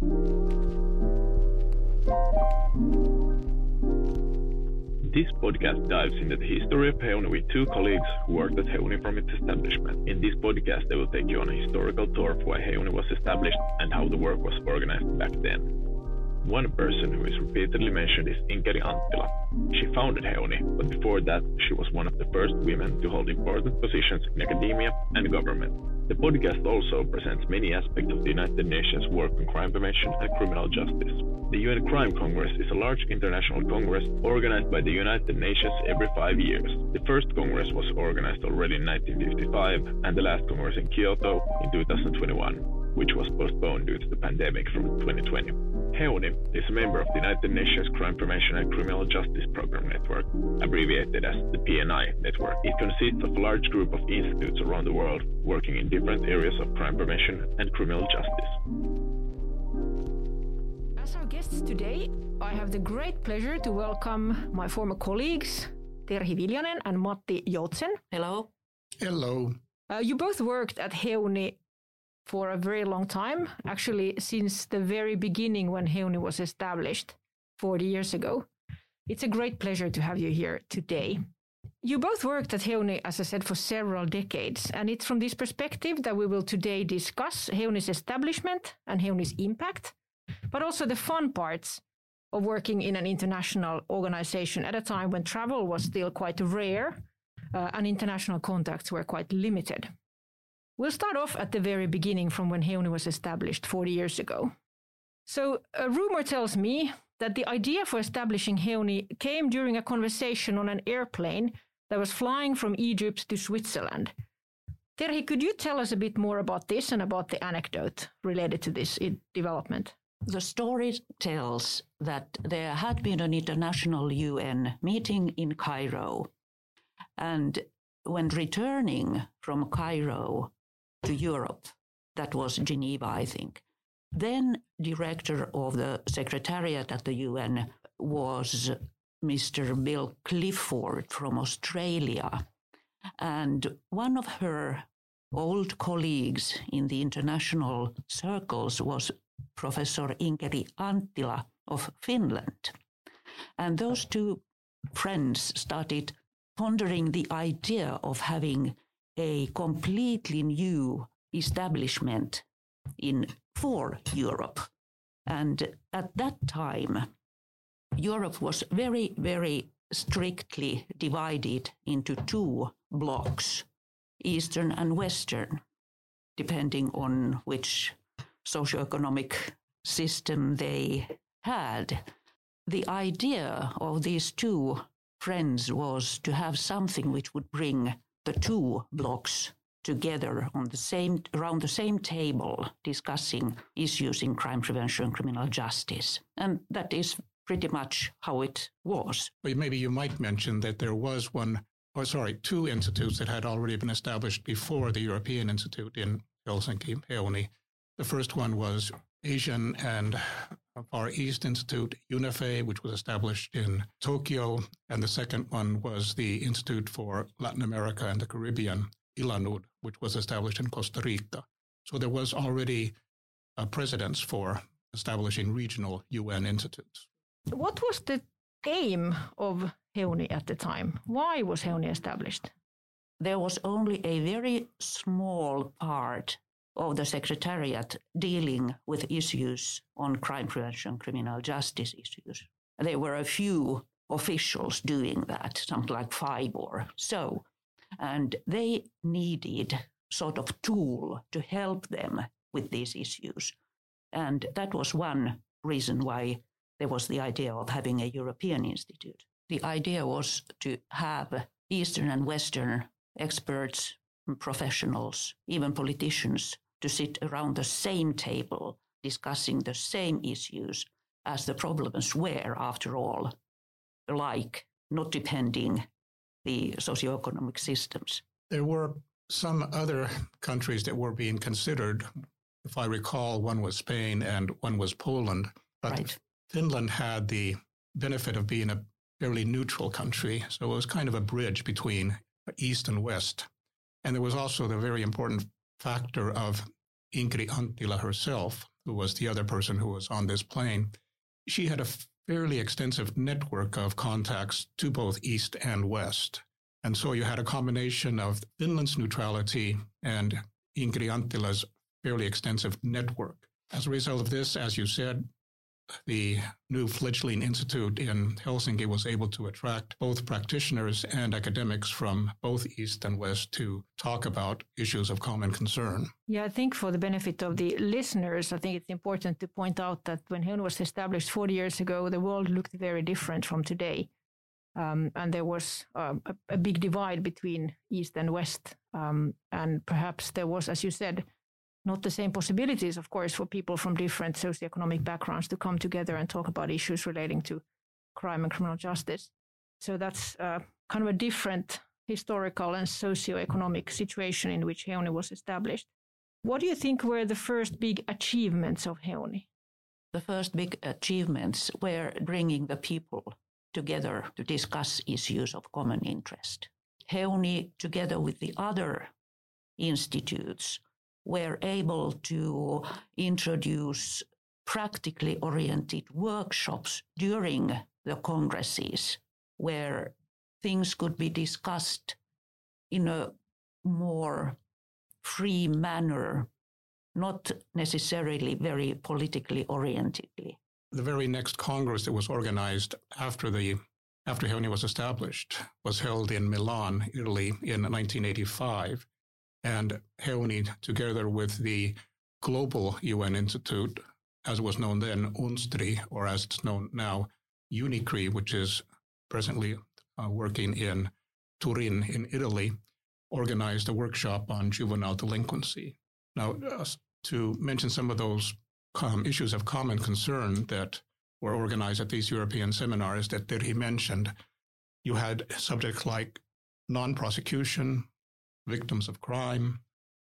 This podcast dives into the history of Heuni with two colleagues who worked at Heuni from its establishment. In this podcast, they will take you on a historical tour of why Heuni was established and how the work was organized back then. One person who is repeatedly mentioned is Inkeri Anttila. She founded Heuni, but before that, she was one of the first women to hold important positions in academia and government. The podcast also presents many aspects of the United Nations work on crime prevention and criminal justice. The UN Crime Congress is a large international congress organized by the United Nations every five years. The first congress was organized already in 1955 and the last congress in Kyoto in 2021 which was postponed due to the pandemic from 2020. Heuni is a member of the United Nations Crime Prevention and Criminal Justice Program Network, abbreviated as the PNI network. It consists of a large group of institutes around the world working in different areas of crime prevention and criminal justice. As our guests today, I have the great pleasure to welcome my former colleagues, Terhi Viljanen and Matti Joutsen. Hello. Hello. Uh, you both worked at Heuni for a very long time, actually, since the very beginning when Heuni was established 40 years ago. It's a great pleasure to have you here today. You both worked at Heuni, as I said, for several decades, and it's from this perspective that we will today discuss Heuni's establishment and Heuni's impact, but also the fun parts of working in an international organization at a time when travel was still quite rare uh, and international contacts were quite limited. We'll start off at the very beginning from when Heuni was established 40 years ago. So, a rumor tells me that the idea for establishing Heuni came during a conversation on an airplane that was flying from Egypt to Switzerland. Terhi, could you tell us a bit more about this and about the anecdote related to this eh, development? The story tells that there had been an international UN meeting in Cairo. And when returning from Cairo, to Europe. That was Geneva, I think. Then director of the secretariat at the UN was Mr. Bill Clifford from Australia. And one of her old colleagues in the international circles was Professor Inkeri Anttila of Finland. And those two friends started pondering the idea of having a completely new establishment in for Europe. And at that time, Europe was very, very strictly divided into two blocks, Eastern and Western, depending on which socioeconomic system they had. The idea of these two friends was to have something which would bring the two blocks together on the same around the same table discussing issues in crime prevention and criminal justice. And that is pretty much how it was. Well, maybe you might mention that there was one or sorry two institutes that had already been established before the european institute in helsinki the first one was asian and Far East Institute, UNAFEI, which was established in Tokyo, and the second one was the Institute for Latin America and the Caribbean, ILANUD, which was established in Costa Rica. So there was already a precedence for establishing regional UN institutes. What was the aim of Heuni at the time? Why was Heuni established? There was only a very small part of the Secretariat dealing with issues on crime prevention, criminal justice issues. There were a few officials doing that, something like five or so. And they needed sort of tool to help them with these issues. And that was one reason why there was the idea of having a European institute. The idea was to have Eastern and Western experts, professionals, even politicians to sit around the same table discussing the same issues as the problems were, after all, alike, not depending the socioeconomic systems. There were some other countries that were being considered. If I recall, one was Spain and one was Poland. But right. Finland had the benefit of being a fairly neutral country. So it was kind of a bridge between East and West. And there was also the very important factor of Inkeri Anttila herself, who was the other person who was on this plane, she had a fairly extensive network of contacts to both East and West. And so you had a combination of Finland's neutrality and Inkeri Anttila's fairly extensive network. As a result of this, as you said, the new fledgling institute in Helsinki was able to attract both practitioners and academics from both East and West to talk about issues of common concern. Yeah, I think for the benefit of the listeners, I think it's important to point out that when HEUNI was established 40 years ago, the world looked very different from today. Um, and there was uh, a, a, big divide between East and West. Um, and perhaps there was, as you said, not the same possibilities, of course, for people from different socioeconomic backgrounds to come together and talk about issues relating to crime and criminal justice. So that's uh, kind of a different historical and socioeconomic situation in which HEUNI was established. What do you think were the first big achievements of HEUNI? The first big achievements were bringing the people together to discuss issues of common interest. HEUNI, together with the other institutes, were able to introduce practically oriented workshops during the congresses where things could be discussed in a more free manner, not necessarily very politically orientedly. The very next Congress that was organized after the after HEUNI was established was held in Milan, Italy in 1985. And HEUNI, together with the Global UN Institute, as was known then, UNSDRI, or as it's known now, UNICRI, which is presently uh, working in Turin in Italy, organized a workshop on juvenile delinquency. Now, uh, to mention some of those um, issues of common concern that were organized at these European seminars that, that he mentioned, you had subjects like non prosecution, victims of crime,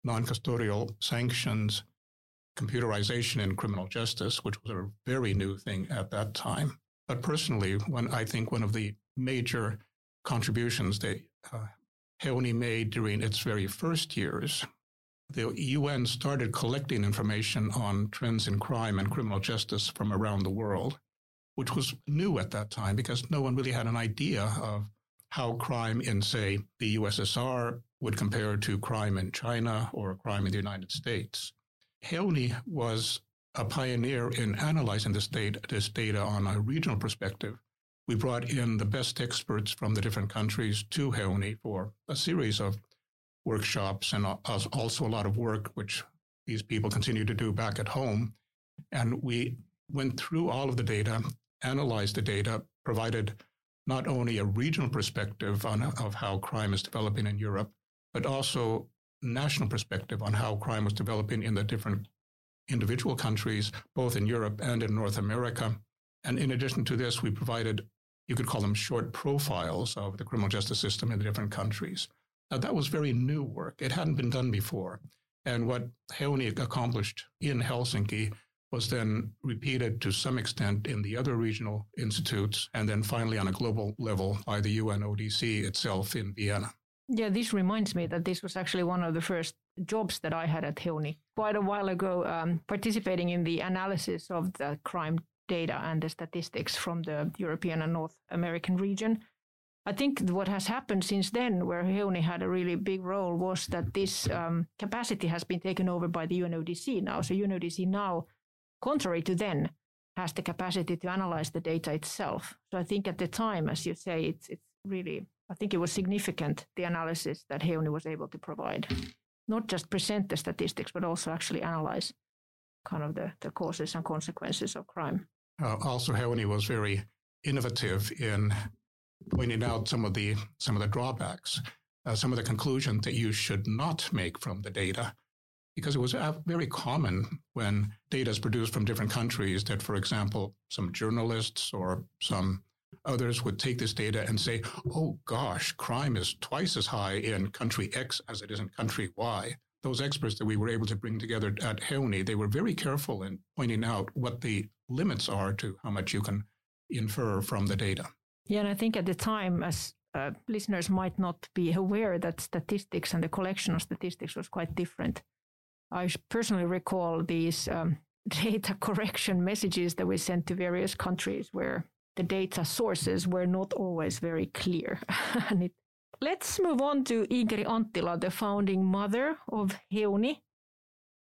non custodial sanctions, computerization in criminal justice, which was a very new thing at that time. But personally, when I think one of the major contributions that uh, HEUNI made during its very first years, the UN started collecting information on trends in crime and criminal justice from around the world, which was new at that time because no one really had an idea of how crime in, say, the USSR would compare to crime in China or crime in the United States. HEUNI was a pioneer in analyzing this data, this data on a regional perspective. We brought in the best experts from the different countries to HEUNI for a series of workshops and also a lot of work, which these people continue to do back at home. And we went through all of the data, analyzed the data, provided not only a regional perspective on, of how crime is developing in Europe, but also national perspective on how crime was developing in the different individual countries, both in Europe and in North America. And in addition to this, we provided, you could call them short profiles of the criminal justice system in the different countries. Now, that was very new work. It hadn't been done before. And what HEUNI accomplished in Helsinki was then repeated to some extent in the other regional institutes, and then finally on a global level by the UNODC itself in Vienna. Yeah, this reminds me that this was actually one of the first jobs that I had at HEUNI quite a while ago, um, participating in the analysis of the crime data and the statistics from the European and North American region. I think what has happened since then, where HEUNI had a really big role, was that this um, capacity has been taken over by the UNODC now. So UNODC now, contrary to then, has the capacity to analyze the data itself. So I think at the time, as you say, it's it's really I think it was significant, the analysis that HEUNI was able to provide. Not just present the statistics, but also actually analyze kind of the, the causes and consequences of crime. Uh, also, HEUNI was very innovative in pointing out some of the some of the drawbacks, uh, some of the conclusions that you should not make from the data, because it was uh, very common when data is produced from different countries that, for example, some journalists or some Others would take this data and say, oh gosh, crime is twice as high in country X as it is in country Y. Those experts that we were able to bring together at HEUNI, they were very careful in pointing out what the limits are to how much you can infer from the data. Yeah, and I think at the time, as uh, listeners might not be aware that statistics and the collection of statistics was quite different I personally recall these um, data correction messages that we sent to various countries where the data sources were not always very clear. it, let's move on to Inkeri Anttila, the founding mother of Heuni.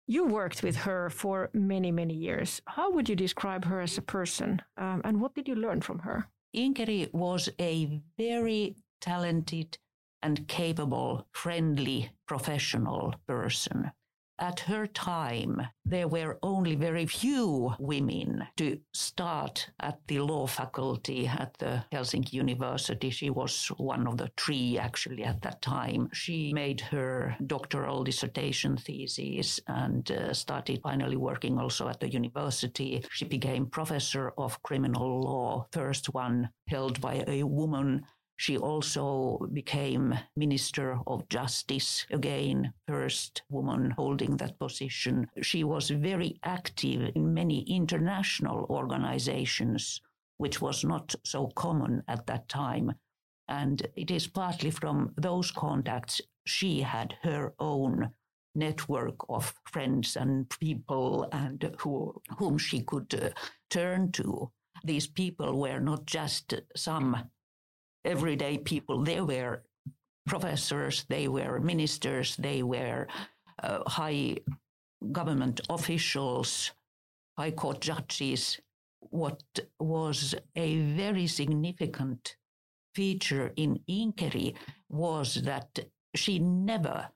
You worked with her for many, many years. How would you describe her as a person, um, and what did you learn from her? Inkeri was a very talented and capable, friendly, professional person at her time, there were only very few women to start at the law faculty at the Helsinki University. She was one of the three actually at that time. She made her doctoral dissertation thesis and uh, started finally working also at the university. She became professor of criminal law, first one held by a woman she also became Minister of Justice, again, first woman holding that position. She was very active in many international organizations, which was not so common at that time. And it is partly from those contacts she had her own network of friends and people and who, whom she could uh, turn to. These people were not just some everyday people. They were professors, they were ministers, they were uh, high government officials, high court judges. What was a very significant feature in Inkeri was that she never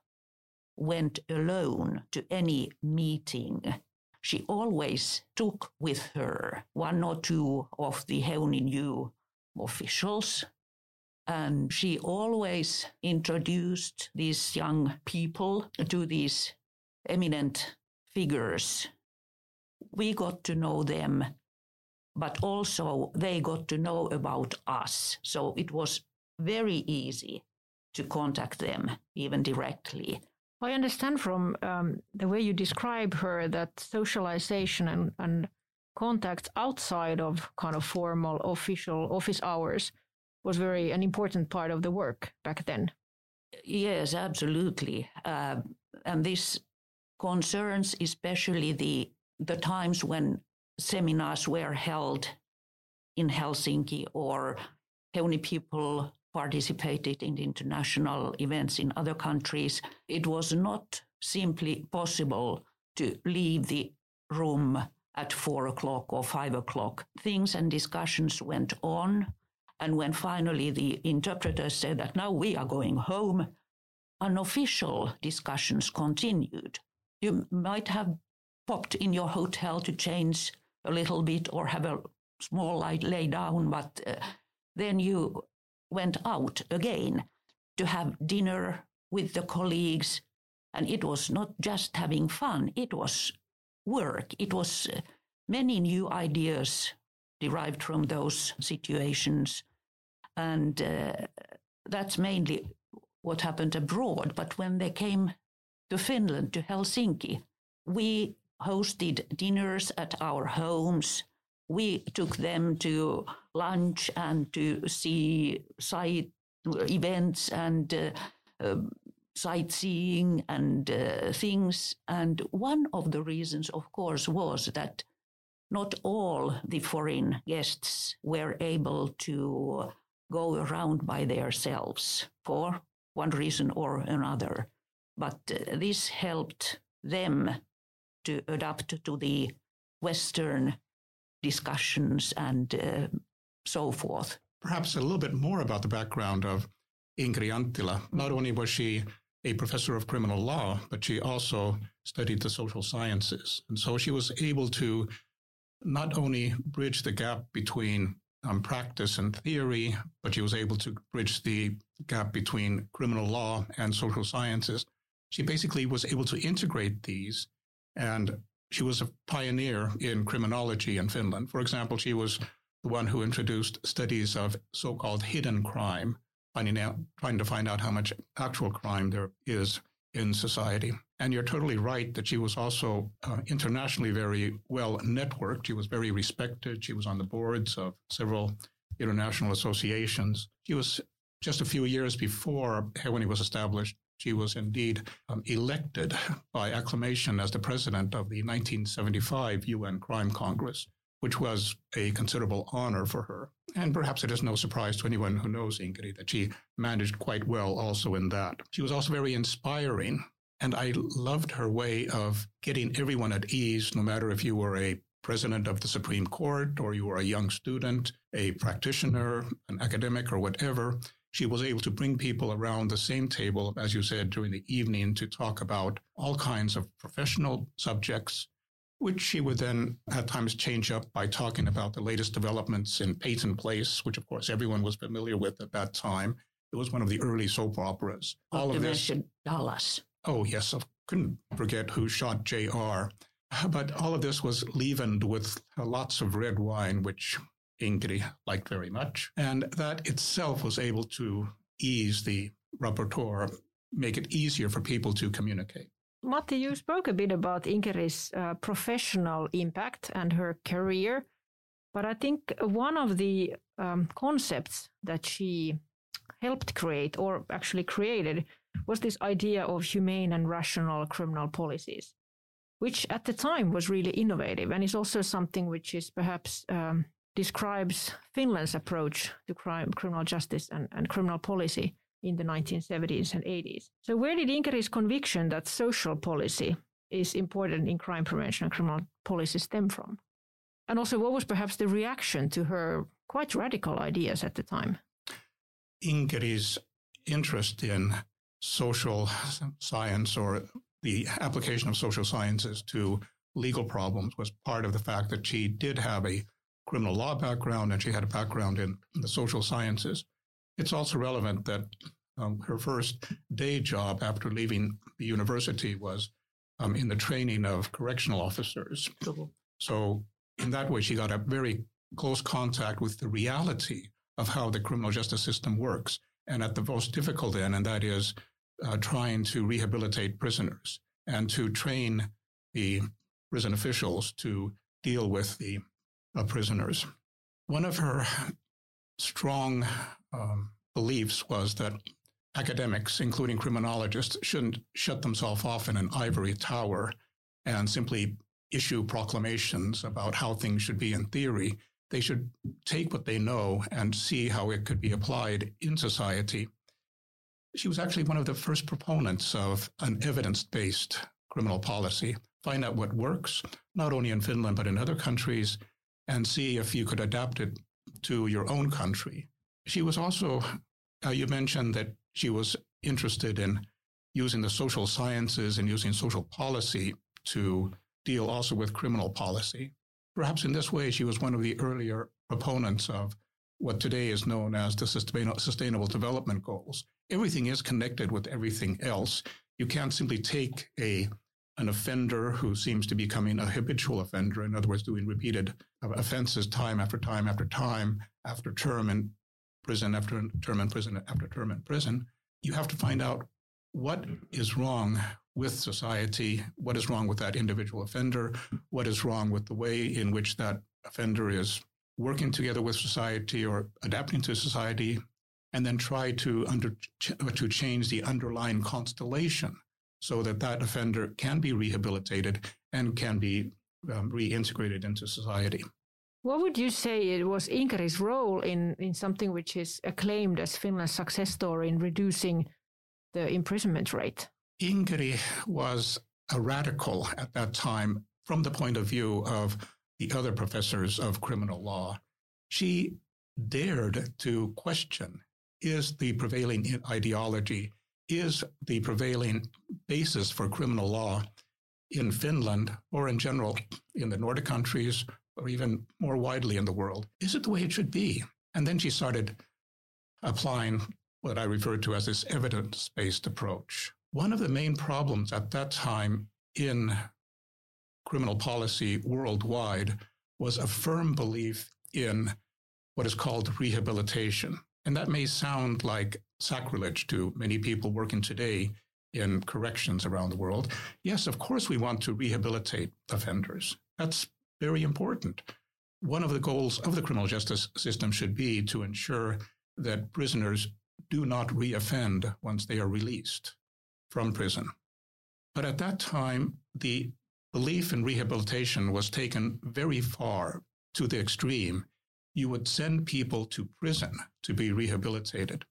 went alone to any meeting. She always took with her one or two of the Heuni officials and she always introduced these young people to these eminent figures. We got to know them, but also they got to know about us. So it was very easy to contact them, even directly. I understand from um, the way you describe her that socialization and, and contacts outside of kind of formal official office hours was very an important part of the work back then. Yes, absolutely. Uh, and this concerns especially the the times when seminars were held in Helsinki or Heuni people participated in international events in other countries. It was not simply possible to leave the room at four o'clock or five o'clock. Things and discussions went on and when finally the interpreter said that now we are going home, unofficial discussions continued. You might have popped in your hotel to change a little bit or have a small light lay down, but uh, then you went out again to have dinner with the colleagues. And it was not just having fun, it was work. It was uh, many new ideas derived from those situations. And uh, that's mainly what happened abroad. But when they came to Finland, to Helsinki, we hosted dinners at our homes. We took them to lunch and to see site events and uh, uh, sightseeing and uh, things. And one of the reasons, of course, was that not all the foreign guests were able to go around by themselves for one reason or another. But uh, this helped them to adapt to the Western discussions and uh, so forth. Perhaps a little bit more about the background of Inkeri Anttila. Not only was she a professor of criminal law, but she also studied the social sciences. And so she was able to not only bridge the gap between um, practice and theory, but she was able to bridge the gap between criminal law and social sciences. She basically was able to integrate these, and she was a pioneer in criminology in Finland. For example, she was the one who introduced studies of so-called hidden crime, finding out, trying to find out how much actual crime there is in society. And you're totally right that she was also uh, internationally very well networked. She was very respected. She was on the boards of several international associations. She was just a few years before Heuni was established, She was indeed um, elected by acclamation as the president of the 1975 UN Crime Congress, which was a considerable honor for her. And perhaps it is no surprise to anyone who knows Inkeri that she managed quite well also in that. She was also very inspiring. And I loved her way of getting everyone at ease, no matter if you were a president of the Supreme Court or you were a young student, a practitioner, an academic, or whatever. She was able to bring people around the same table, as you said, during the evening to talk about all kinds of professional subjects, which she would then at times change up by talking about the latest developments in Peyton Place, which of course everyone was familiar with at that time. It was one of the early soap operas. All of this. Dallas. Oh, yes. I couldn't forget who shot J.R. But all of this was leavened with lots of red wine, which Inkeri liked very much. And that itself was able to ease the rapporteur, make it easier for people to communicate. Matti, you spoke a bit about Inkeri's uh, professional impact and her career, but I think one of the um, concepts that she helped create, or actually created, was this idea of humane and rational criminal policies, which at the time was really innovative and is also something which is perhaps um, describes Finland's approach to crime, criminal justice and, and criminal policy in the 1970s and 80s. So, where did Inkeri's conviction that social policy is important in crime prevention and criminal policy stem from? And also, what was perhaps the reaction to her quite radical ideas at the time? Inkeri's interest in social science or the application of social sciences to legal problems was part of the fact that she did have a criminal law background and she had a background in the social sciences. It's also relevant that um, her first day job after leaving the university was um, in the training of correctional officers. So, in that way, she got a very close contact with the reality of how the criminal justice system works, and at the most difficult end, and that is uh, trying to rehabilitate prisoners and to train the prison officials to deal with the uh, prisoners. One of her strong um, beliefs was that academics, including criminologists, shouldn't shut themselves off in an ivory tower and simply issue proclamations about how things should be in theory. They should take what they know and see how it could be applied in society. She was actually one of the first proponents of an evidence based criminal policy. Find out what works, not only in Finland, but in other countries, and see if you could adapt it to your own country. She was also, uh, you mentioned that she was interested in using the social sciences and using social policy to deal also with criminal policy. Perhaps in this way, she was one of the earlier proponents of what today is known as the Sustainable Development Goals. Everything is connected with everything else. You can't simply take a an offender who seems to be becoming a habitual offender, in other words, doing repeated offenses time after time after time after term in prison after term in prison after term in prison, you have to find out what is wrong with society, what is wrong with that individual offender, what is wrong with the way in which that offender is working together with society or adapting to society, and then try to under to change the underlying constellation so that that offender can be rehabilitated and can be um, reintegrated into society. What would you say it was Inkeri's role in, in something which is acclaimed as Finland's success story in reducing the imprisonment rate? Inkeri was a radical at that time from the point of view of the other professors of criminal law. She dared to question is the prevailing ideology is the prevailing basis for criminal law in Finland or in general in the Nordic countries or even more widely in the world? Is it the way it should be? And then she started applying what I refer to as this evidence based approach. One of the main problems at that time in criminal policy worldwide was a firm belief in what is called rehabilitation. And that may sound like sacrilege to many people working today in corrections around the world. Yes, of course, we want to rehabilitate offenders. That's very important. One of the goals of the criminal justice system should be to ensure that prisoners do not reoffend once they are released. from prison. But at that time, the belief in rehabilitation was taken very far to the extreme. You would send people to prison to be rehabilitated,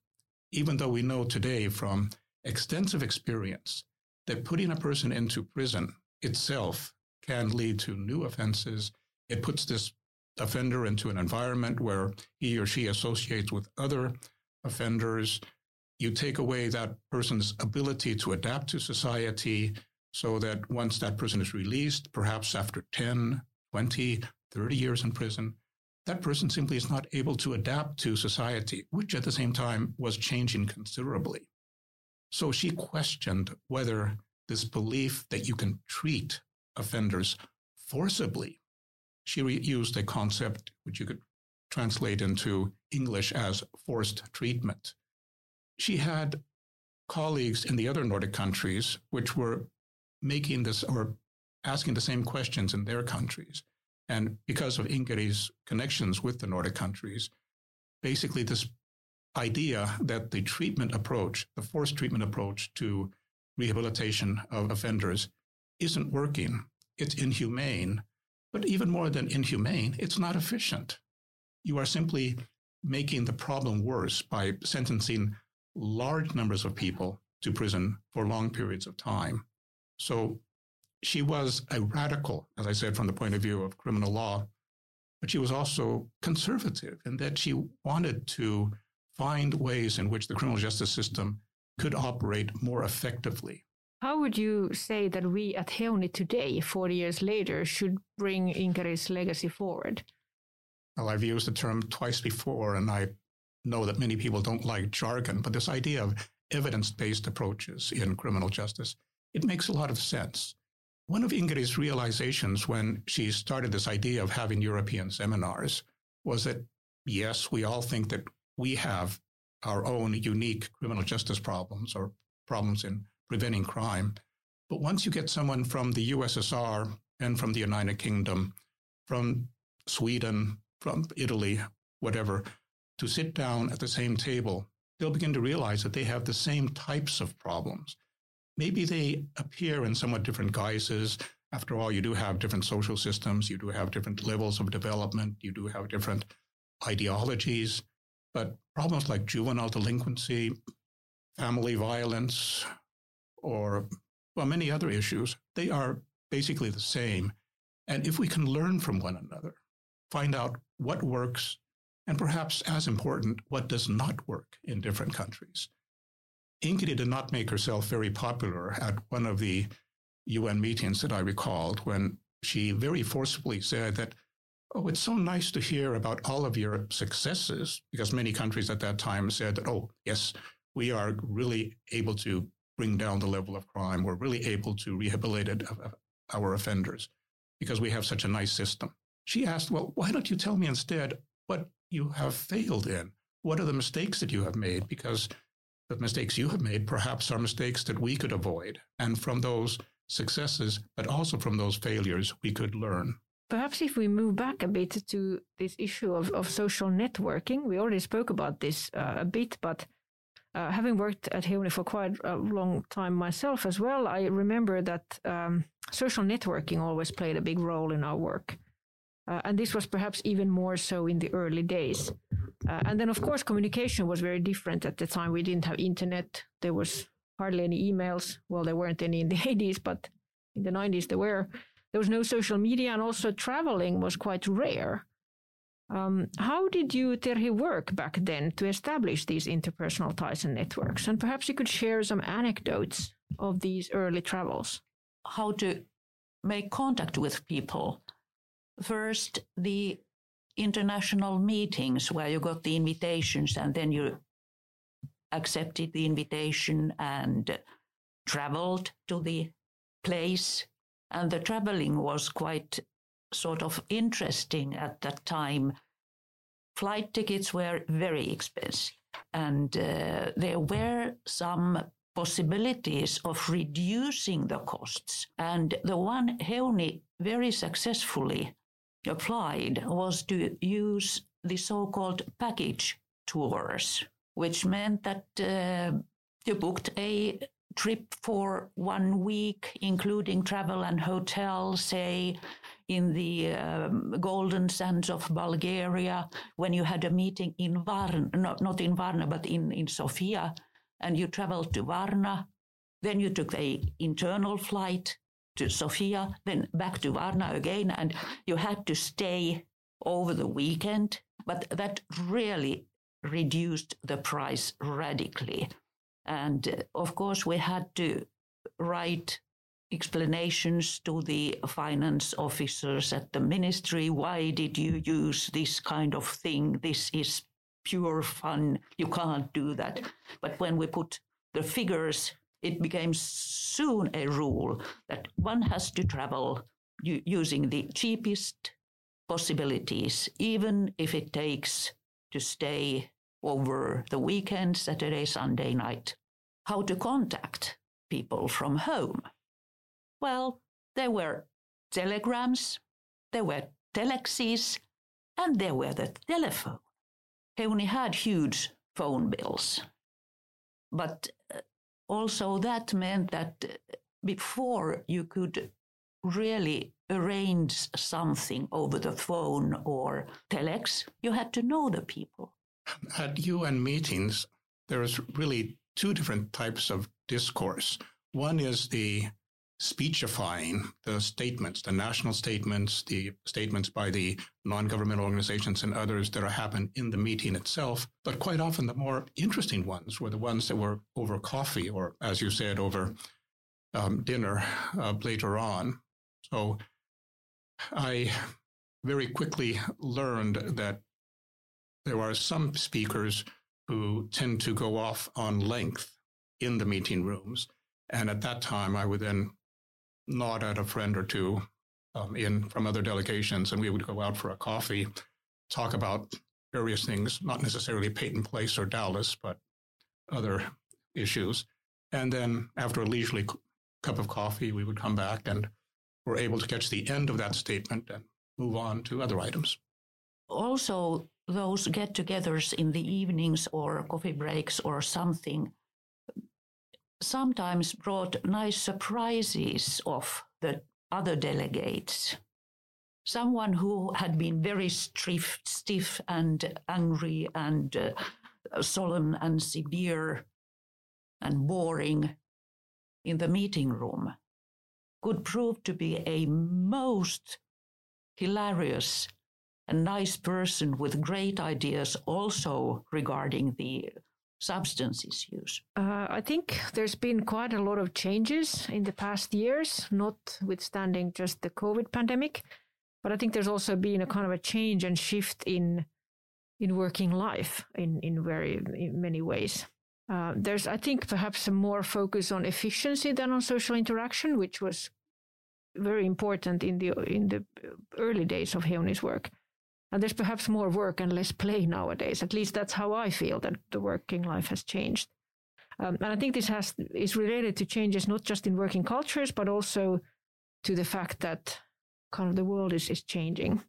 even though we know today from extensive experience that putting a person into prison itself can lead to new offenses. It puts this offender into an environment where he or she associates with other offenders. You take away that person's ability to adapt to society so that once that person is released, perhaps after 10, 20, 30 years in prison, that person simply is not able to adapt to society, which at the same time was changing considerably. So she questioned whether this belief that you can treat offenders forcibly, she re- used a concept which you could translate into English as forced treatment. She had colleagues in the other Nordic countries which were making this or asking the same questions in their countries. And because of Inkeri's connections with the Nordic countries, basically this idea that the treatment approach, the forced treatment approach to rehabilitation of offenders isn't working. It's inhumane. But even more than inhumane, it's not efficient. You are simply making the problem worse by sentencing large numbers of people to prison for long periods of time. So she was a radical, as I said, from the point of view of criminal law, but she was also conservative in that she wanted to find ways in which the criminal justice system could operate more effectively. How would you say that we at Heuni today, 40 years later, should bring Inkeri's legacy forward? Well, I've used the term twice before, and I know that many people don't like jargon, but this idea of evidence based approaches in criminal justice, it makes a lot of sense. One of Inkeri's realizations when she started this idea of having European seminars was that, yes, we all think that we have our own unique criminal justice problems or problems in preventing crime. But once you get someone from the USSR and from the United Kingdom, from Sweden, from Italy, whatever, to sit down at the same table, they'll begin to realize that they have the same types of problems. Maybe they appear in somewhat different guises. After all, you do have different social systems, you do have different levels of development, you do have different ideologies. But problems like juvenile delinquency, family violence, or well, many other issues, they are basically the same. And if we can learn from one another, find out what works, and perhaps as important, what does not work in different countries. Inkeri did not make herself very popular at one of the UN meetings that I recalled when she very forcibly said that Oh, it's so nice to hear about all of your successes because many countries at that time said that, oh, yes, we are really able to bring down the level of crime. We're really able to rehabilitate uh, uh, our offenders because we have such a nice system. She asked, well, why don't you tell me instead what you have failed in? What are the mistakes that you have made? Because the mistakes you have made perhaps are mistakes that we could avoid. And from those successes, but also from those failures, we could learn. Perhaps if we move back a bit to this issue of, of social networking, we already spoke about this uh, a bit, but uh, having worked at Heuni for quite a long time myself as well, I remember that um, social networking always played a big role in our work. Uh, and this was perhaps even more so in the early days. Uh, and then, of course, communication was very different at the time. We didn't have internet. There was hardly any emails. Well, there weren't any in the 80s, but in the 90s there were there was no social media and also traveling was quite rare. Um, how did you, Terhi, work back then to establish these interpersonal ties and networks? And perhaps you could share some anecdotes of these early travels. How to make contact with people. First, the international meetings where you got the invitations and then you accepted the invitation and traveled to the place and the traveling was quite sort of interesting at that time. Flight tickets were very expensive, and uh, there were some possibilities of reducing the costs. And the one Heuni very successfully applied was to use the so called package tours, which meant that uh, you booked a trip for one week, including travel and hotel, say in the um, golden sands of Bulgaria, when you had a meeting in Varna, not, not in Varna, but in, in Sofia, and you traveled to Varna, then you took a internal flight to Sofia, then back to Varna again, and you had to stay over the weekend. But that really reduced the price radically. And uh, of course, we had to write explanations to the finance officers at the ministry. Why did you use this kind of thing? This is pure fun. You can't do that. But when we put the figures, it became soon a rule that one has to travel using the cheapest possibilities, even if it takes to stay over the weekend, Saturday, Sunday night, how to contact people from home. Well, there were telegrams, there were telexes, and there were the telephone. Heuni had huge phone bills. But also that meant that uh, before you could really arrange something over the phone or telex, you had to know the people. At UN meetings, there is really two different types of discourse. One is the speechifying the statements, the national statements, the statements by the non-governmental organizations and others that are happen in the meeting itself. But quite often the more interesting ones were the ones that were over coffee or, as you said, over um, dinner uh, later on. So I very quickly learned that there are some speakers who tend to go off on length in the meeting rooms. And at that time, I would then nod at a friend or two um, in from other delegations, and we would go out for a coffee, talk about various things, not necessarily Peyton Place or Dallas, but other issues. And then after a leisurely cup of coffee, we would come back and were able to catch the end of that statement and move on to other items. Also, those get togethers in the evenings or coffee breaks or something sometimes brought nice surprises of the other delegates. Someone who had been very stiff, stiff and angry and uh, solemn and severe and boring in the meeting room could prove to be a most hilarious and nice person with great ideas also regarding the substance use? Uh, I think there's been quite a lot of changes in the past years, notwithstanding just the COVID pandemic. But I think there's also been a kind of a change and shift in in working life in in very in many ways. Uh, there's, I think, perhaps a more focus on efficiency than on social interaction, which was very important in the in the early days of Heuni's work. And there's perhaps more work and less play nowadays. At least that's how I feel that the working life has changed. Um, and I think this has is related to changes not just in working cultures, but also to the fact that kind of the world is, is changing.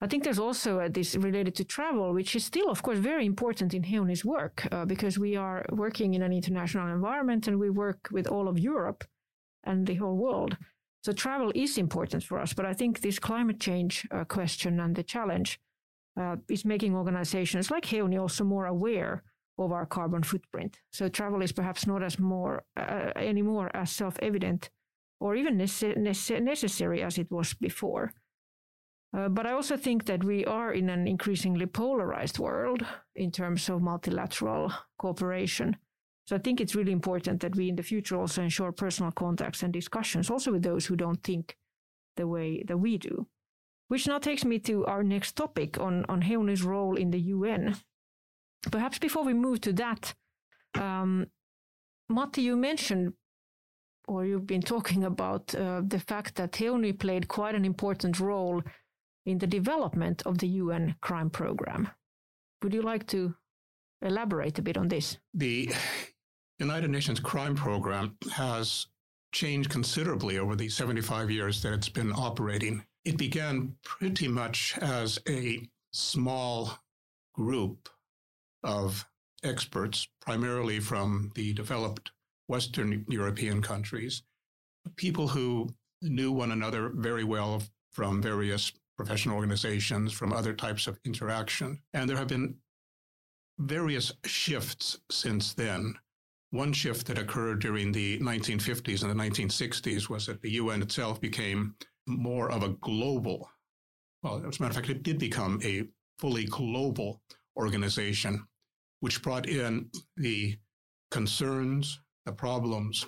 I think there's also uh, this related to travel, which is still, of course, very important in Heuni's work uh, because we are working in an international environment and we work with all of Europe and the whole world. So travel is important for us, but I think this climate change uh, question and the challenge uh, is making organizations like Heuni also more aware of our carbon footprint. So travel is perhaps not as more uh, anymore as self-evident or even nece- nece- necessary as it was before. Uh, but I also think that we are in an increasingly polarized world in terms of multilateral cooperation. So I think it's really important that we in the future also ensure personal contacts and discussions also with those who don't think the way that we do. Which now takes me to our next topic on, on Heuni's role in the UN. Perhaps before we move to that, um, Matti, you mentioned or you've been talking about uh, the fact that Heuni played quite an important role in the development of the UN crime program. Would you like to elaborate a bit on this? The United Nations Crime Program has changed considerably over the 75 years that it's been operating. It began pretty much as a small group of experts, primarily from the developed Western European countries, people who knew one another very well from various professional organizations, from other types of interaction. And there have been various shifts since then. One shift that occurred during the 1950s and the 1960s was that the UN itself became more of a global, well, as a matter of fact, it did become a fully global organization, which brought in the concerns, the problems,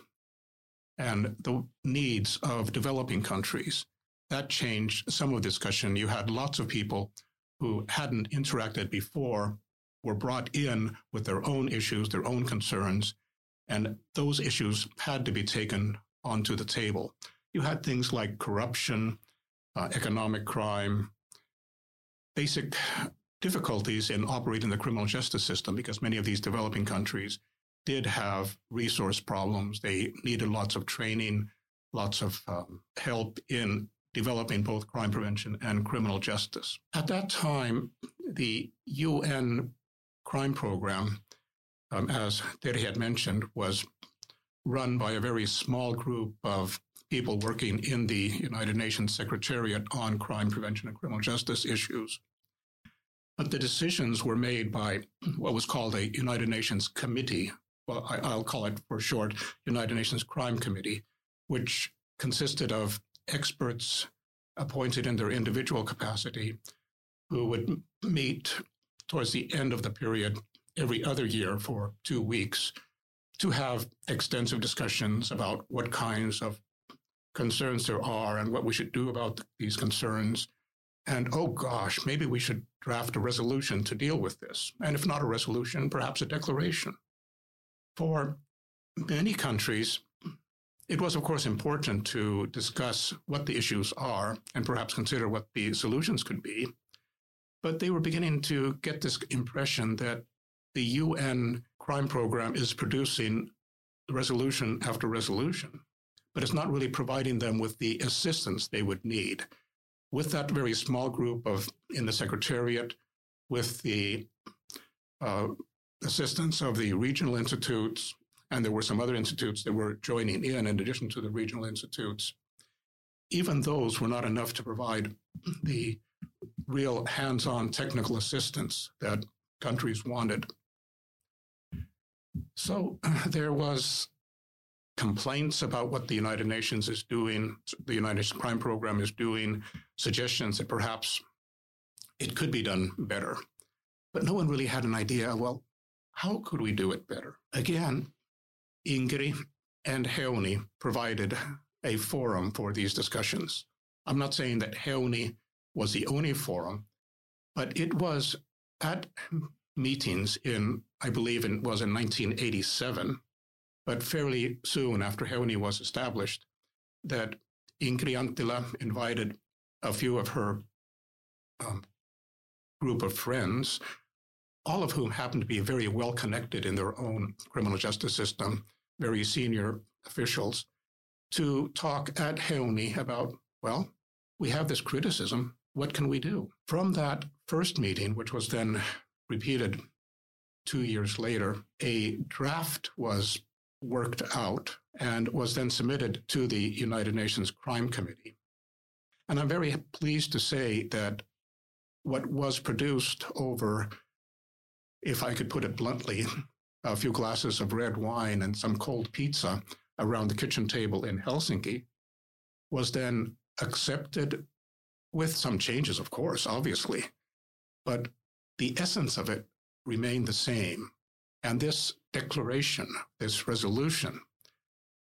and the needs of developing countries. That changed some of the discussion. You had lots of people who hadn't interacted before were brought in with their own issues, their own concerns, and those issues had to be taken onto the table. You had things like corruption, uh, economic crime, basic difficulties in operating the criminal justice system because many of these developing countries did have resource problems. They needed lots of training, lots of um, help in developing both crime prevention and criminal justice. At that time, the UN crime program, um, as Terhi had mentioned, was run by a very small group of people working in the United Nations Secretariat on crime prevention and criminal justice issues. But the decisions were made by what was called a United Nations Committee. Well, I, will call it for short United Nations Crime Committee, which consisted of experts appointed in their individual capacity who would meet towards the end of the period every other year for two weeks to have extensive discussions about what kinds of concerns there are and what we should do about these concerns. And oh gosh, maybe we should draft a resolution to deal with this. And if not a resolution, perhaps a declaration. For many countries, it was, of course, important to discuss what the issues are and perhaps consider what the solutions could be. But they were beginning to get this impression that the UN crime program is producing resolution after resolution, but it's not really providing them with the assistance they would need. With that very small group of in the secretariat, with the uh, assistance of the regional institutes, and there were some other institutes that were joining in, in addition to the regional institutes. Even those were not enough to provide the real hands on technical assistance that countries wanted. So there was complaints about what the United Nations is doing, the United Nations Crime Program is doing, suggestions that perhaps it could be done better. But no one really had an idea, well, how could we do it better? Again, Inkeri and Heuni provided a forum for these discussions. I'm not saying that Heuni was the only forum, but it was at meetings in, I believe it was in 1987, but fairly soon after Heuni was established, that Inkeri Anttila invited a few of her um, group of friends, all of whom happened to be very well connected in their own criminal justice system, very senior officials, to talk at Heuni about, well, we have this criticism what can we do? From that first meeting, which was then repeated two years later, a draft was worked out and was then submitted to the United Nations Crime Committee. And I'm very pleased to say that what was produced over, if I could put it bluntly, a few glasses of red wine and some cold pizza around the kitchen table in Helsinki was then accepted with some changes, of course, obviously. But the essence of it remained the same. And this declaration, this resolution,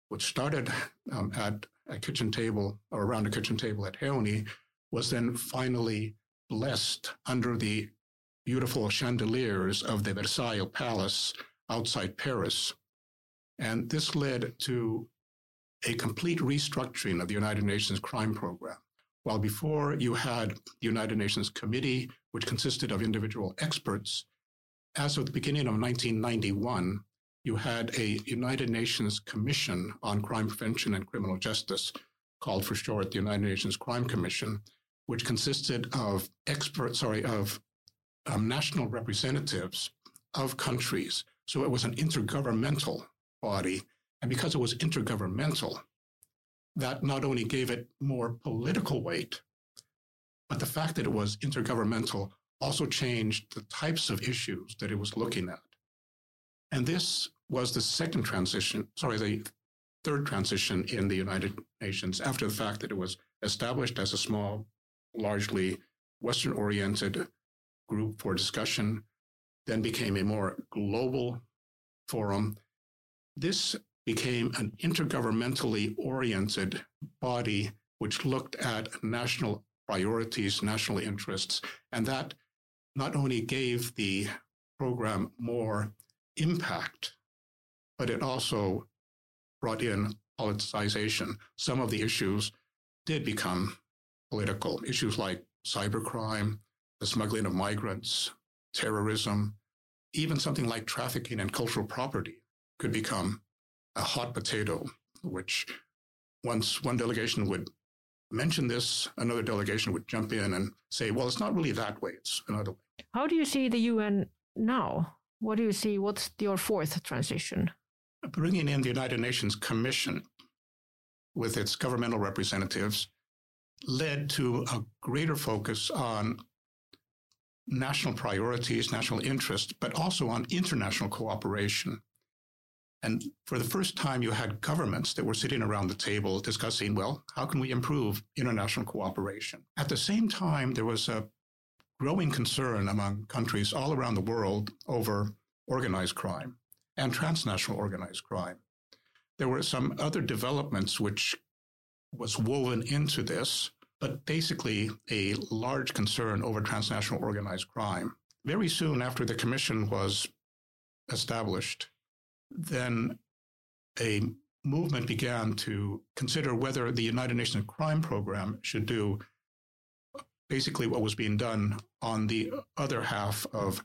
which started um, at a kitchen table or around a kitchen table at Heuni, was then finally blessed under the beautiful chandeliers of the Versailles Palace outside Paris. And this led to a complete restructuring of the United Nations crime program. While before you had the United Nations Committee, which consisted of individual experts, as of the beginning of 1991, you had a United Nations Commission on Crime Prevention and Criminal Justice, called for short the United Nations Crime Commission, which consisted of experts, sorry, of um, national representatives of countries. So it was an intergovernmental body And because it was intergovernmental, that not only gave it more political weight, but the fact that it was intergovernmental also changed the types of issues that it was looking at. And this was the second transition, sorry, the third transition in the United Nations after the fact that it was established as a small, largely Western oriented group for discussion, then became a more global forum. This became an intergovernmentally oriented body which looked at national priorities, national interests, and that not only gave the program more impact, but it also brought in politicization. Some of the issues did become political, issues like cybercrime, the smuggling of migrants, terrorism, even something like trafficking and cultural property could become a hot potato, which once one delegation would mention this, another delegation would jump in and say, well, it's not really that way, it's another way. How do you see the UN now? What do you see? What's your fourth transition? Bringing in the United Nations Commission with its governmental representatives led to a greater focus on national priorities, national interest, but also on international cooperation. And for the first time, you had governments that were sitting around the table discussing, well, how can we improve international cooperation? At the same time, there was a growing concern among countries all around the world over organized crime and transnational organized crime. There were some other developments which was woven into this, but basically a large concern over transnational organized crime. Very soon after the commission was established, then a movement began to consider whether the United Nations Crime Program should do basically what was being done on the other half of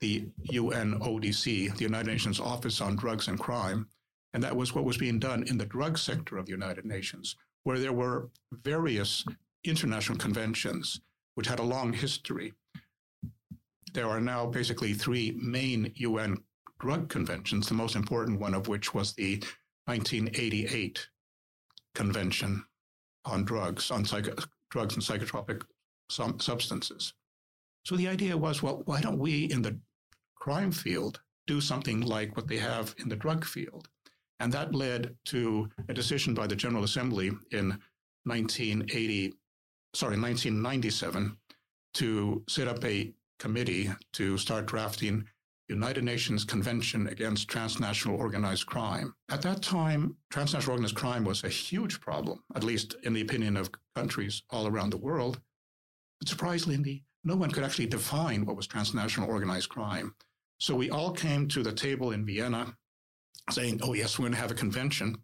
the UNODC, the United Nations Office on Drugs and Crime. And that was what was being done in the drug sector of the United Nations, where there were various international conventions which had a long history. There are now basically three main UN drug conventions, the most important one of which was the 1988 Convention on Drugs, on psycho- drugs and psychotropic substances. So the idea was, well, why don't we in the crime field do something like what they have in the drug field? And that led to a decision by the General Assembly in 1980, sorry, 1997, to set up a committee to start drafting United Nations Convention Against Transnational Organized Crime. At that time, transnational organized crime was a huge problem, at least in the opinion of countries all around the world. But surprisingly, no one could actually define what was transnational organized crime. So we all came to the table in Vienna saying, oh, yes, we're going to have a convention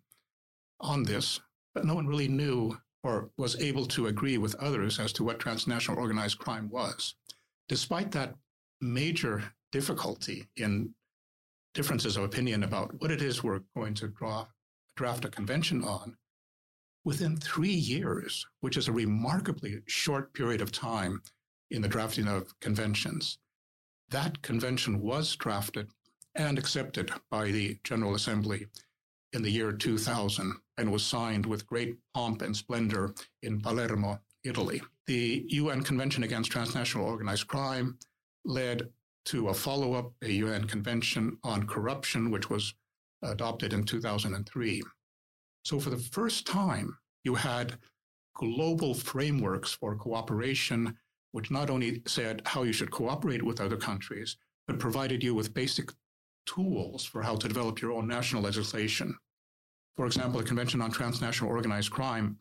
on this. But no one really knew or was able to agree with others as to what transnational organized crime was. Despite that major difficulty in differences of opinion about what it is we're going to draw, draft a convention on, within three years, which is a remarkably short period of time in the drafting of conventions, that convention was drafted and accepted by the General Assembly in the year 2000 and was signed with great pomp and splendor in Palermo, Italy. The UN Convention Against Transnational Organized Crime led to a follow up, a UN Convention on Corruption, which was adopted in 2003. So, for the first time, you had global frameworks for cooperation, which not only said how you should cooperate with other countries, but provided you with basic tools for how to develop your own national legislation. For example, the Convention on Transnational Organized Crime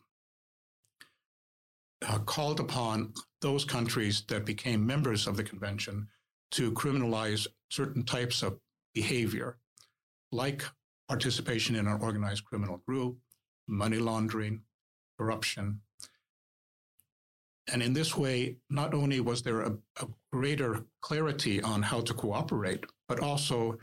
uh, called upon those countries that became members of the convention to criminalize certain types of behavior, like participation in an organized criminal group, money laundering, corruption. And in this way, not only was there a, a greater clarity on how to cooperate, but also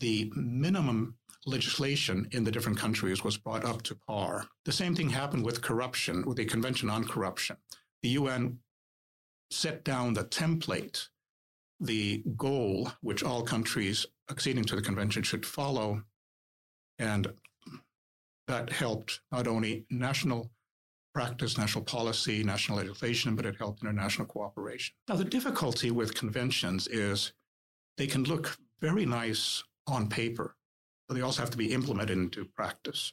the minimum legislation in the different countries was brought up to par. The same thing happened with corruption, with the Convention on Corruption. The UN set down the template the goal which all countries acceding to the convention should follow. And that helped not only national practice, national policy, national legislation, but it helped international cooperation. Now, the difficulty with conventions is they can look very nice on paper, but they also have to be implemented into practice.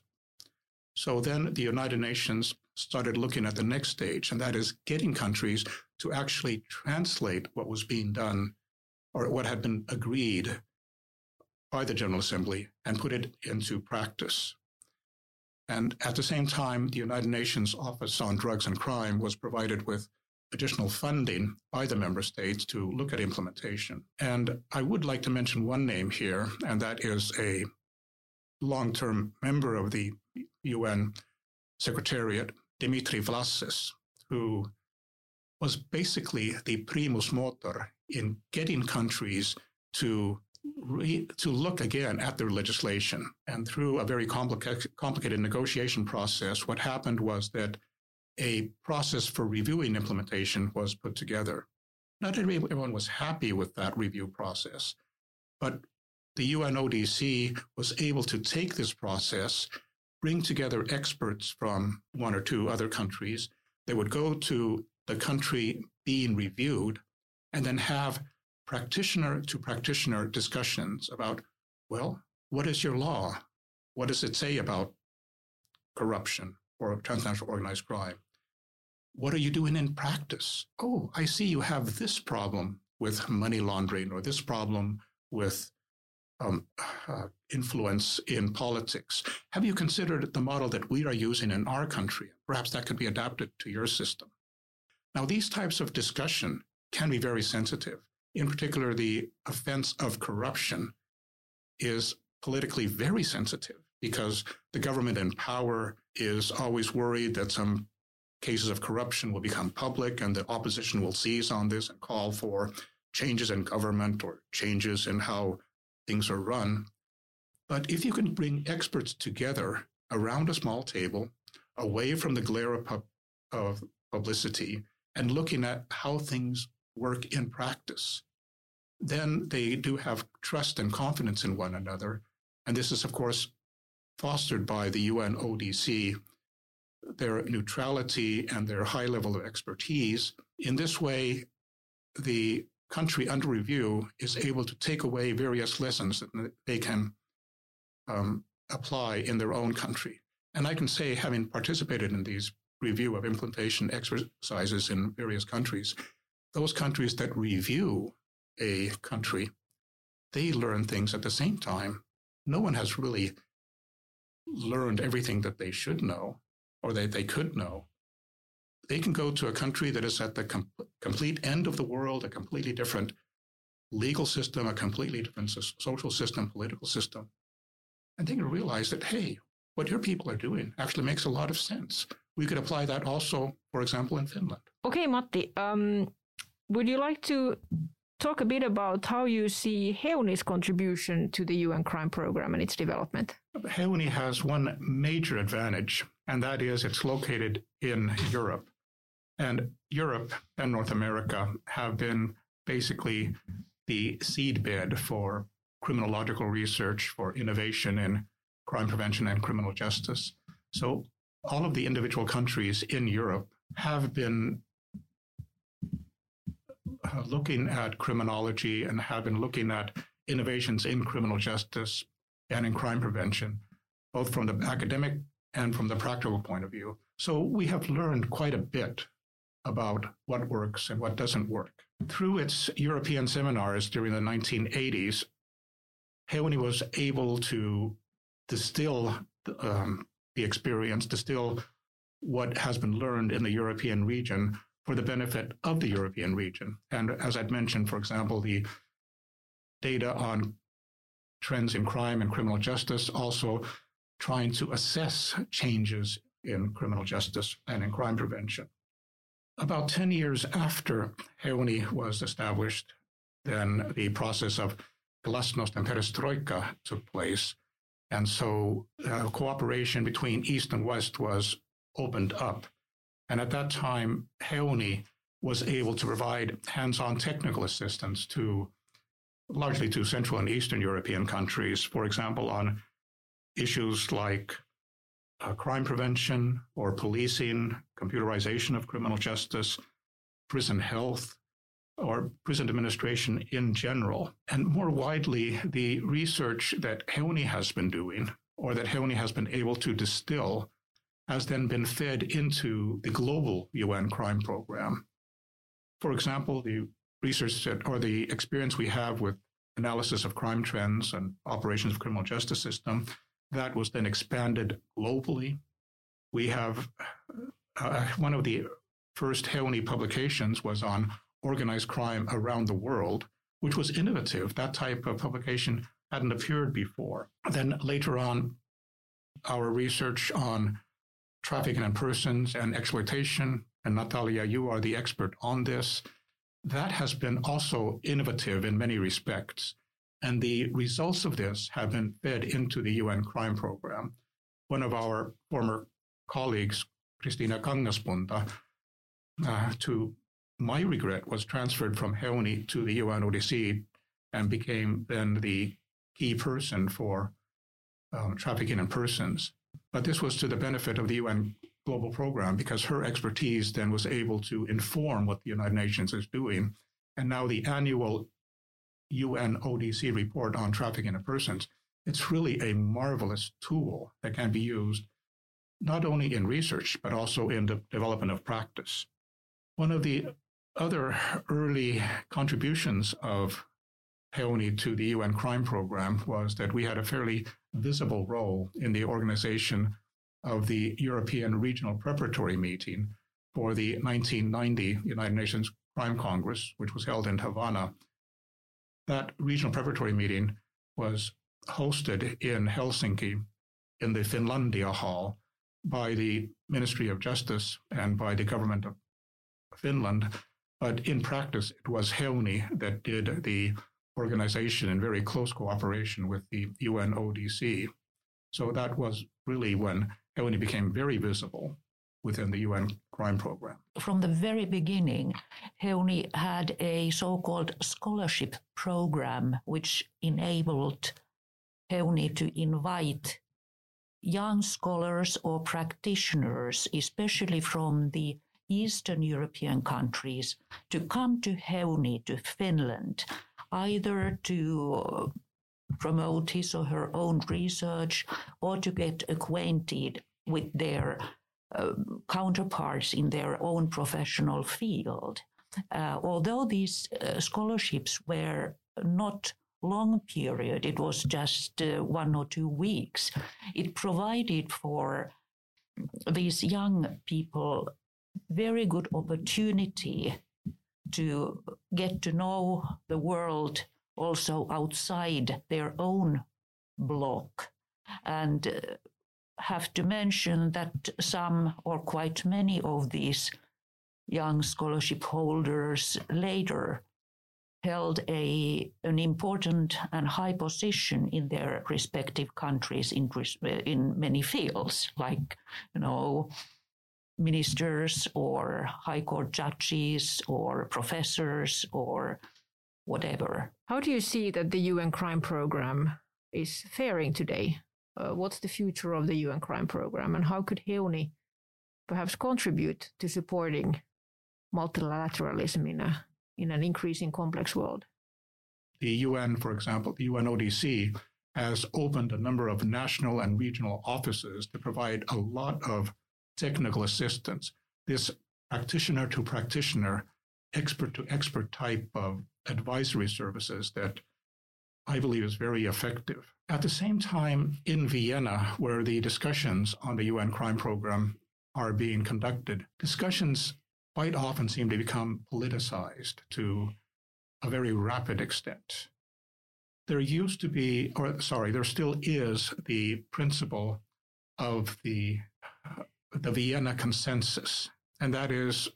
So then the United Nations started looking at the next stage, and that is getting countries to actually translate what was being done or what had been agreed by the General Assembly and put it into practice. And at the same time, the United Nations Office on Drugs and Crime was provided with additional funding by the member states to look at implementation. And I would like to mention one name here, and that is a long term member of the UN Secretariat, Dimitri Vlassis, who was basically the primus motor in getting countries to re- to look again at their legislation. And through a very complicated, complicated negotiation process, what happened was that a process for reviewing implementation was put together. Not everyone was happy with that review process, but the UNODC was able to take this process, bring together experts from one or two other countries. They would go to the country being reviewed and then have practitioner to practitioner discussions about, well, what is your law? What does it say about corruption or transnational organized crime? What are you doing in practice? Oh, I see you have this problem with money laundering or this problem with um, uh, influence in politics. Have you considered the model that we are using in our country? Perhaps that could be adapted to your system. Now, these types of discussion can be very sensitive. In particular, the offense of corruption is politically very sensitive because the government in power is always worried that some cases of corruption will become public and the opposition will seize on this and call for changes in government or changes in how things are run. But if you can bring experts together around a small table, away from the glare of, pub- of publicity, and looking at how things work in practice, then they do have trust and confidence in one another. And this is, of course, fostered by the UN ODC, their neutrality and their high level of expertise. In this way, the country under review is able to take away various lessons that they can um, apply in their own country. And I can say, having participated in these review of implementation exercises in various countries, those countries that review a country, they learn things at the same time. No one has really learned everything that they should know or that they could know they can go to a country that is at the com- complete end of the world, a completely different legal system, a completely different social system, political system. And they can realize that, hey, what your people are doing actually makes a lot of sense. We could apply that also, for example, in Finland. Okay, Matti, um, would you like to talk a bit about how you see Heuni's contribution to the UN crime program and its development? Heuni has one major advantage, and that is it's located in Europe. And Europe and North America have been basically the seedbed for criminological research, for innovation in crime prevention and criminal justice. So all of the individual countries in Europe have been looking at criminology and have been looking at innovations in criminal justice and in crime prevention, both from the academic and from the practical point of view. So we have learned quite a bit about what works and what doesn't work. Through its European seminars during the 1980s, Heuni was able to distill um, the experience, distill what has been learned in the European region for the benefit of the European region. And as I'd mentioned, for example, the data on trends in crime and criminal justice, also trying to assess changes in criminal justice and in crime prevention. About 10 years after Heuni was established, then the process of glasnost and perestroika took place. And so uh, cooperation between East and West was opened up. And at that time, Heuni was able to provide hands-on technical assistance to largely to Central and Eastern European countries, for example, on issues like uh, crime prevention or policing, computerization of criminal justice, prison health, or prison administration in general. And more widely, the research that Heuni has been doing, or that Heuni has been able to distill, has then been fed into the global UN crime program. For example, the research that, or the experience we have with analysis of crime trends and operations of criminal justice system, that was then expanded globally. We have uh, one of the first Heuni publications was on organized crime around the world, which was innovative. That type of publication hadn't appeared before. Then later on, our research on trafficking in persons and exploitation, and Natalia, you are the expert on this. That has been also innovative in many respects. And the results of this have been fed into the UN crime program. One of our former colleagues, Kristiina Kangaspunta, uh, to my regret, was transferred from Heuni to the UN UNODC and became then the key person for um, trafficking in persons. But this was to the benefit of the UN global program because her expertise then was able to inform what the United Nations is doing. And now the annual UNODC report on trafficking in persons, it's really a marvelous tool that can be used not only in research, but also in the development of practice. One of the other early contributions of Heuni to the UN crime program was that we had a fairly visible role in the organization of the European Regional Preparatory Meeting for the 1990 United Nations Crime Congress, which was held in Havana. That regional preparatory meeting was hosted in Helsinki in the Finlandia Hall by the Ministry of Justice and by the government of Finland. But in practice, it was Heuni that did the organization in very close cooperation with the UNODC. So that was really when Heuni became very visible within the UN crime program. From the very beginning, Heuni had a so called scholarship program which enabled Heuni to invite young scholars or practitioners, especially from the Eastern European countries, to come to Heuni, to Finland, either to promote his or her own research or to get acquainted with their uh, counterparts in their own professional field. Uh, although these uh, scholarships were not long period, it was just uh, one or two weeks, it provided for these young people very good opportunity to get to know the world also outside their own block. And uh, have to mention that some or quite many of these young scholarship holders later held a, an important and high position in their respective countries in, in many fields, like, you know, ministers or high court judges or professors or whatever. How do you see that the UN crime program is faring today? Uh, what's the future of the UN crime program and how could Heuni perhaps contribute to supporting multilateralism in, a, in an increasing complex world? The UN, for example, the UNODC has opened a number of national and regional offices to provide a lot of technical assistance. This practitioner to practitioner, expert to expert type of advisory services that I believe is very effective. At the same time, in Vienna, where the discussions on the UN crime program are being conducted, discussions quite often seem to become politicized to a very rapid extent. There used to be, or sorry, there still is the principle of the the Vienna Consensus, and that is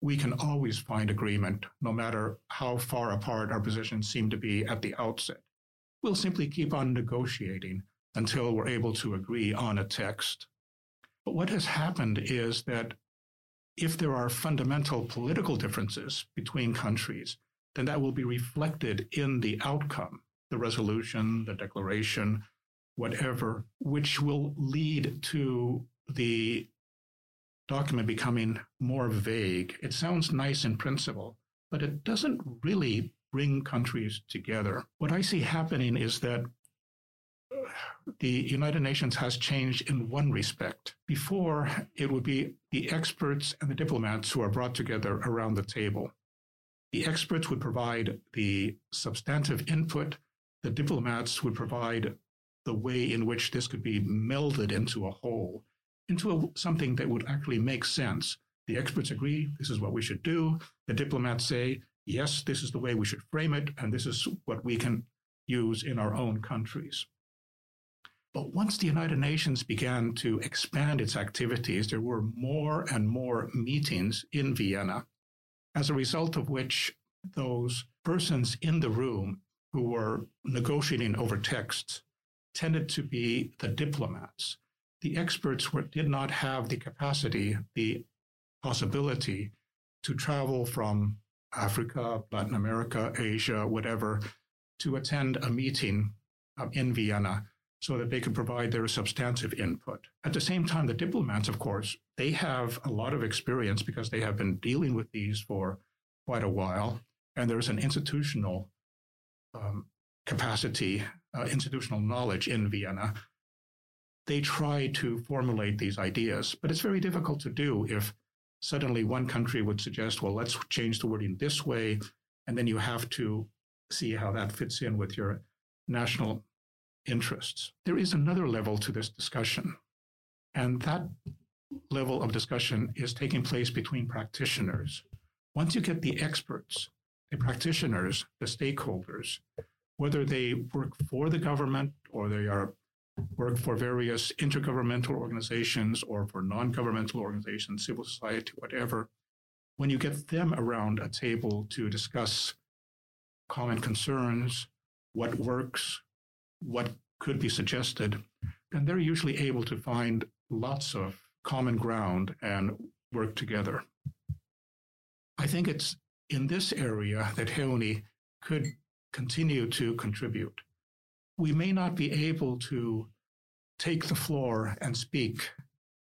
we can always find agreement no matter how far apart our positions seem to be at the outset. We'll simply keep on negotiating until we're able to agree on a text. But what has happened is that if there are fundamental political differences between countries, then that will be reflected in the outcome, the resolution, the declaration, whatever, which will lead to the document becoming more vague. It sounds nice in principle, but it doesn't really bring countries together. What I see happening is that uh, the United Nations has changed in one respect. Before, it would be the experts and the diplomats who are brought together around the table. The experts would provide the substantive input, the diplomats would provide the way in which this could be melded into a whole, into a, something that would actually make sense. The experts agree this is what we should do. The diplomats say, yes, this is the way we should frame it, and this is what we can use in our own countries. But once the United Nations began to expand its activities, there were more and more meetings in Vienna, as a result of which those persons in the room who were negotiating over texts tended to be the diplomats. The experts were, did not have the capacity, the possibility to travel from Africa, Latin America, Asia, whatever, to attend a meeting um, in Vienna so that they could provide their substantive input. At the same time, the diplomats, of course, they have a lot of experience because they have been dealing with these for quite a while. And there's an institutional um, capacity, uh, institutional knowledge in Vienna. They try to formulate these ideas, but it's very difficult to do if suddenly one country would suggest, well, let's change the wording this way. And then you have to see how that fits in with your national interests. There is another level to this discussion, and that level of discussion is taking place between practitioners. Once you get the experts, the practitioners, the stakeholders, whether they work for the government or they are work for various intergovernmental organizations or for non-governmental organizations, civil society, whatever, when you get them around a table to discuss common concerns, what works, what could be suggested, and they're usually able to find lots of common ground and work together. I think it's in this area that Heuni could continue to contribute. We may not be able to take the floor and speak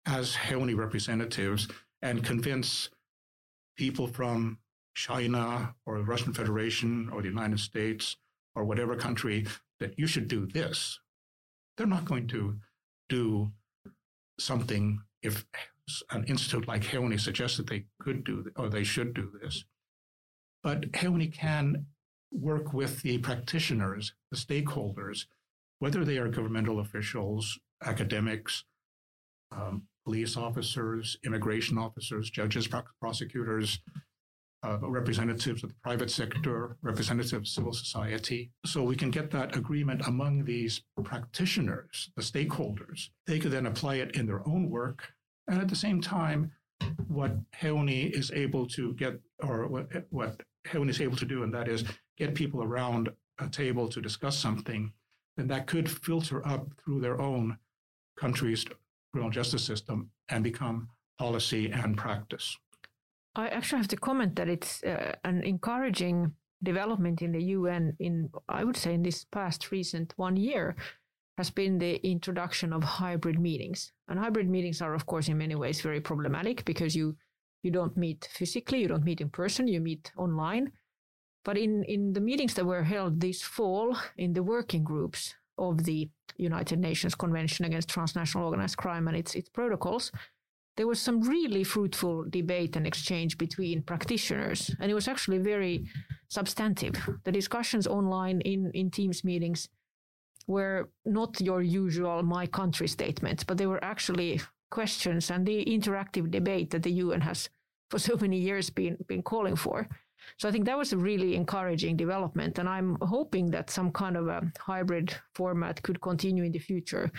as Heuni representatives and convince people from China or the Russian Federation or the United States or whatever country that you should do this. They're not going to do something if an institute like Heuni suggests that they could do or they should do this. But Heuni can work with the practitioners, the stakeholders, whether they are governmental officials, academics, um, police officers, immigration officers, judges, prosecutors, uh, representatives of the private sector, representatives of civil society. So we can get that agreement among these practitioners, the stakeholders. They could then apply it in their own work. And at the same time, what Heuni is able to get, or what, what Heuni is able to do, and that is get people around a table to discuss something, then that could filter up through their own country's criminal justice system and become policy and practice. I actually have to comment that it's uh, an encouraging development in the UN in I would say in this past recent one year has been the introduction of hybrid meetings. And hybrid meetings are of course in many ways very problematic because you you don't meet physically, you don't meet in person, you meet online. But in, in the meetings that were held this fall in the working groups of the United Nations Convention Against Transnational Organized Crime and its, its protocols, there was some really fruitful debate and exchange between practitioners. And it was actually very substantive. The discussions online in, in Teams meetings were not your usual my country statements, but they were actually questions and the interactive debate that the UN has for so many years been, been calling for. So I think that was a really encouraging development. And I'm hoping that some kind of a hybrid format could continue in the future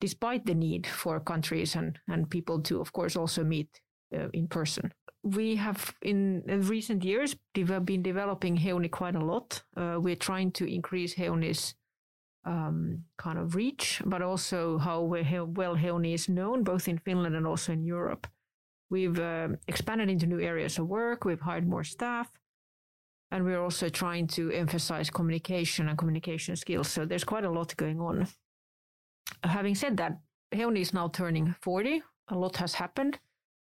despite the need for countries and, and people to, of course, also meet uh, in person. We have in recent years been developing Heuni quite a lot. Uh, we're trying to increase Heuni's um, kind of reach, but also how well Heuni is known, both in Finland and also in Europe. We've uh, expanded into new areas of work. We've hired more staff. And we're also trying to emphasize communication and communication skills. So there's quite a lot going on. having said that, Heuni is now turning 40. A lot has happened.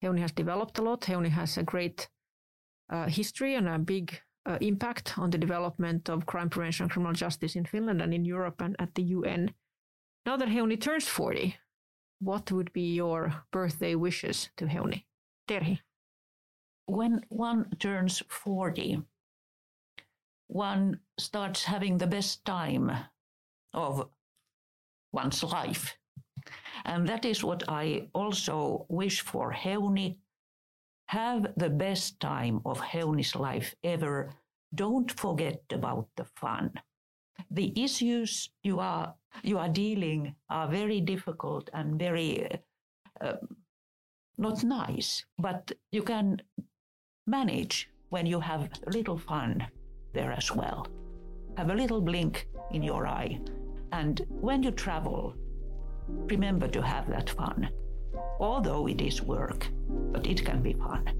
Heuni has developed a lot. Heuni has a great uh, history and a big uh, impact on the development of crime prevention and criminal justice in Finland and in Europe and at the UN. Now that Heuni turns 40, what would be your birthday wishes to Heuni? Terhi. When one turns 40, one starts having the best time of one's life. And that is what I also wish for Heuni. Have the best time of Heuni's life ever. Don't forget about the fun. The issues you are you are dealing are very difficult and very uh, not nice, but you can manage when you have a little fun there as well. Have a little blink in your eye. And when you travel, remember to have that fun although it is work, but it can be fun.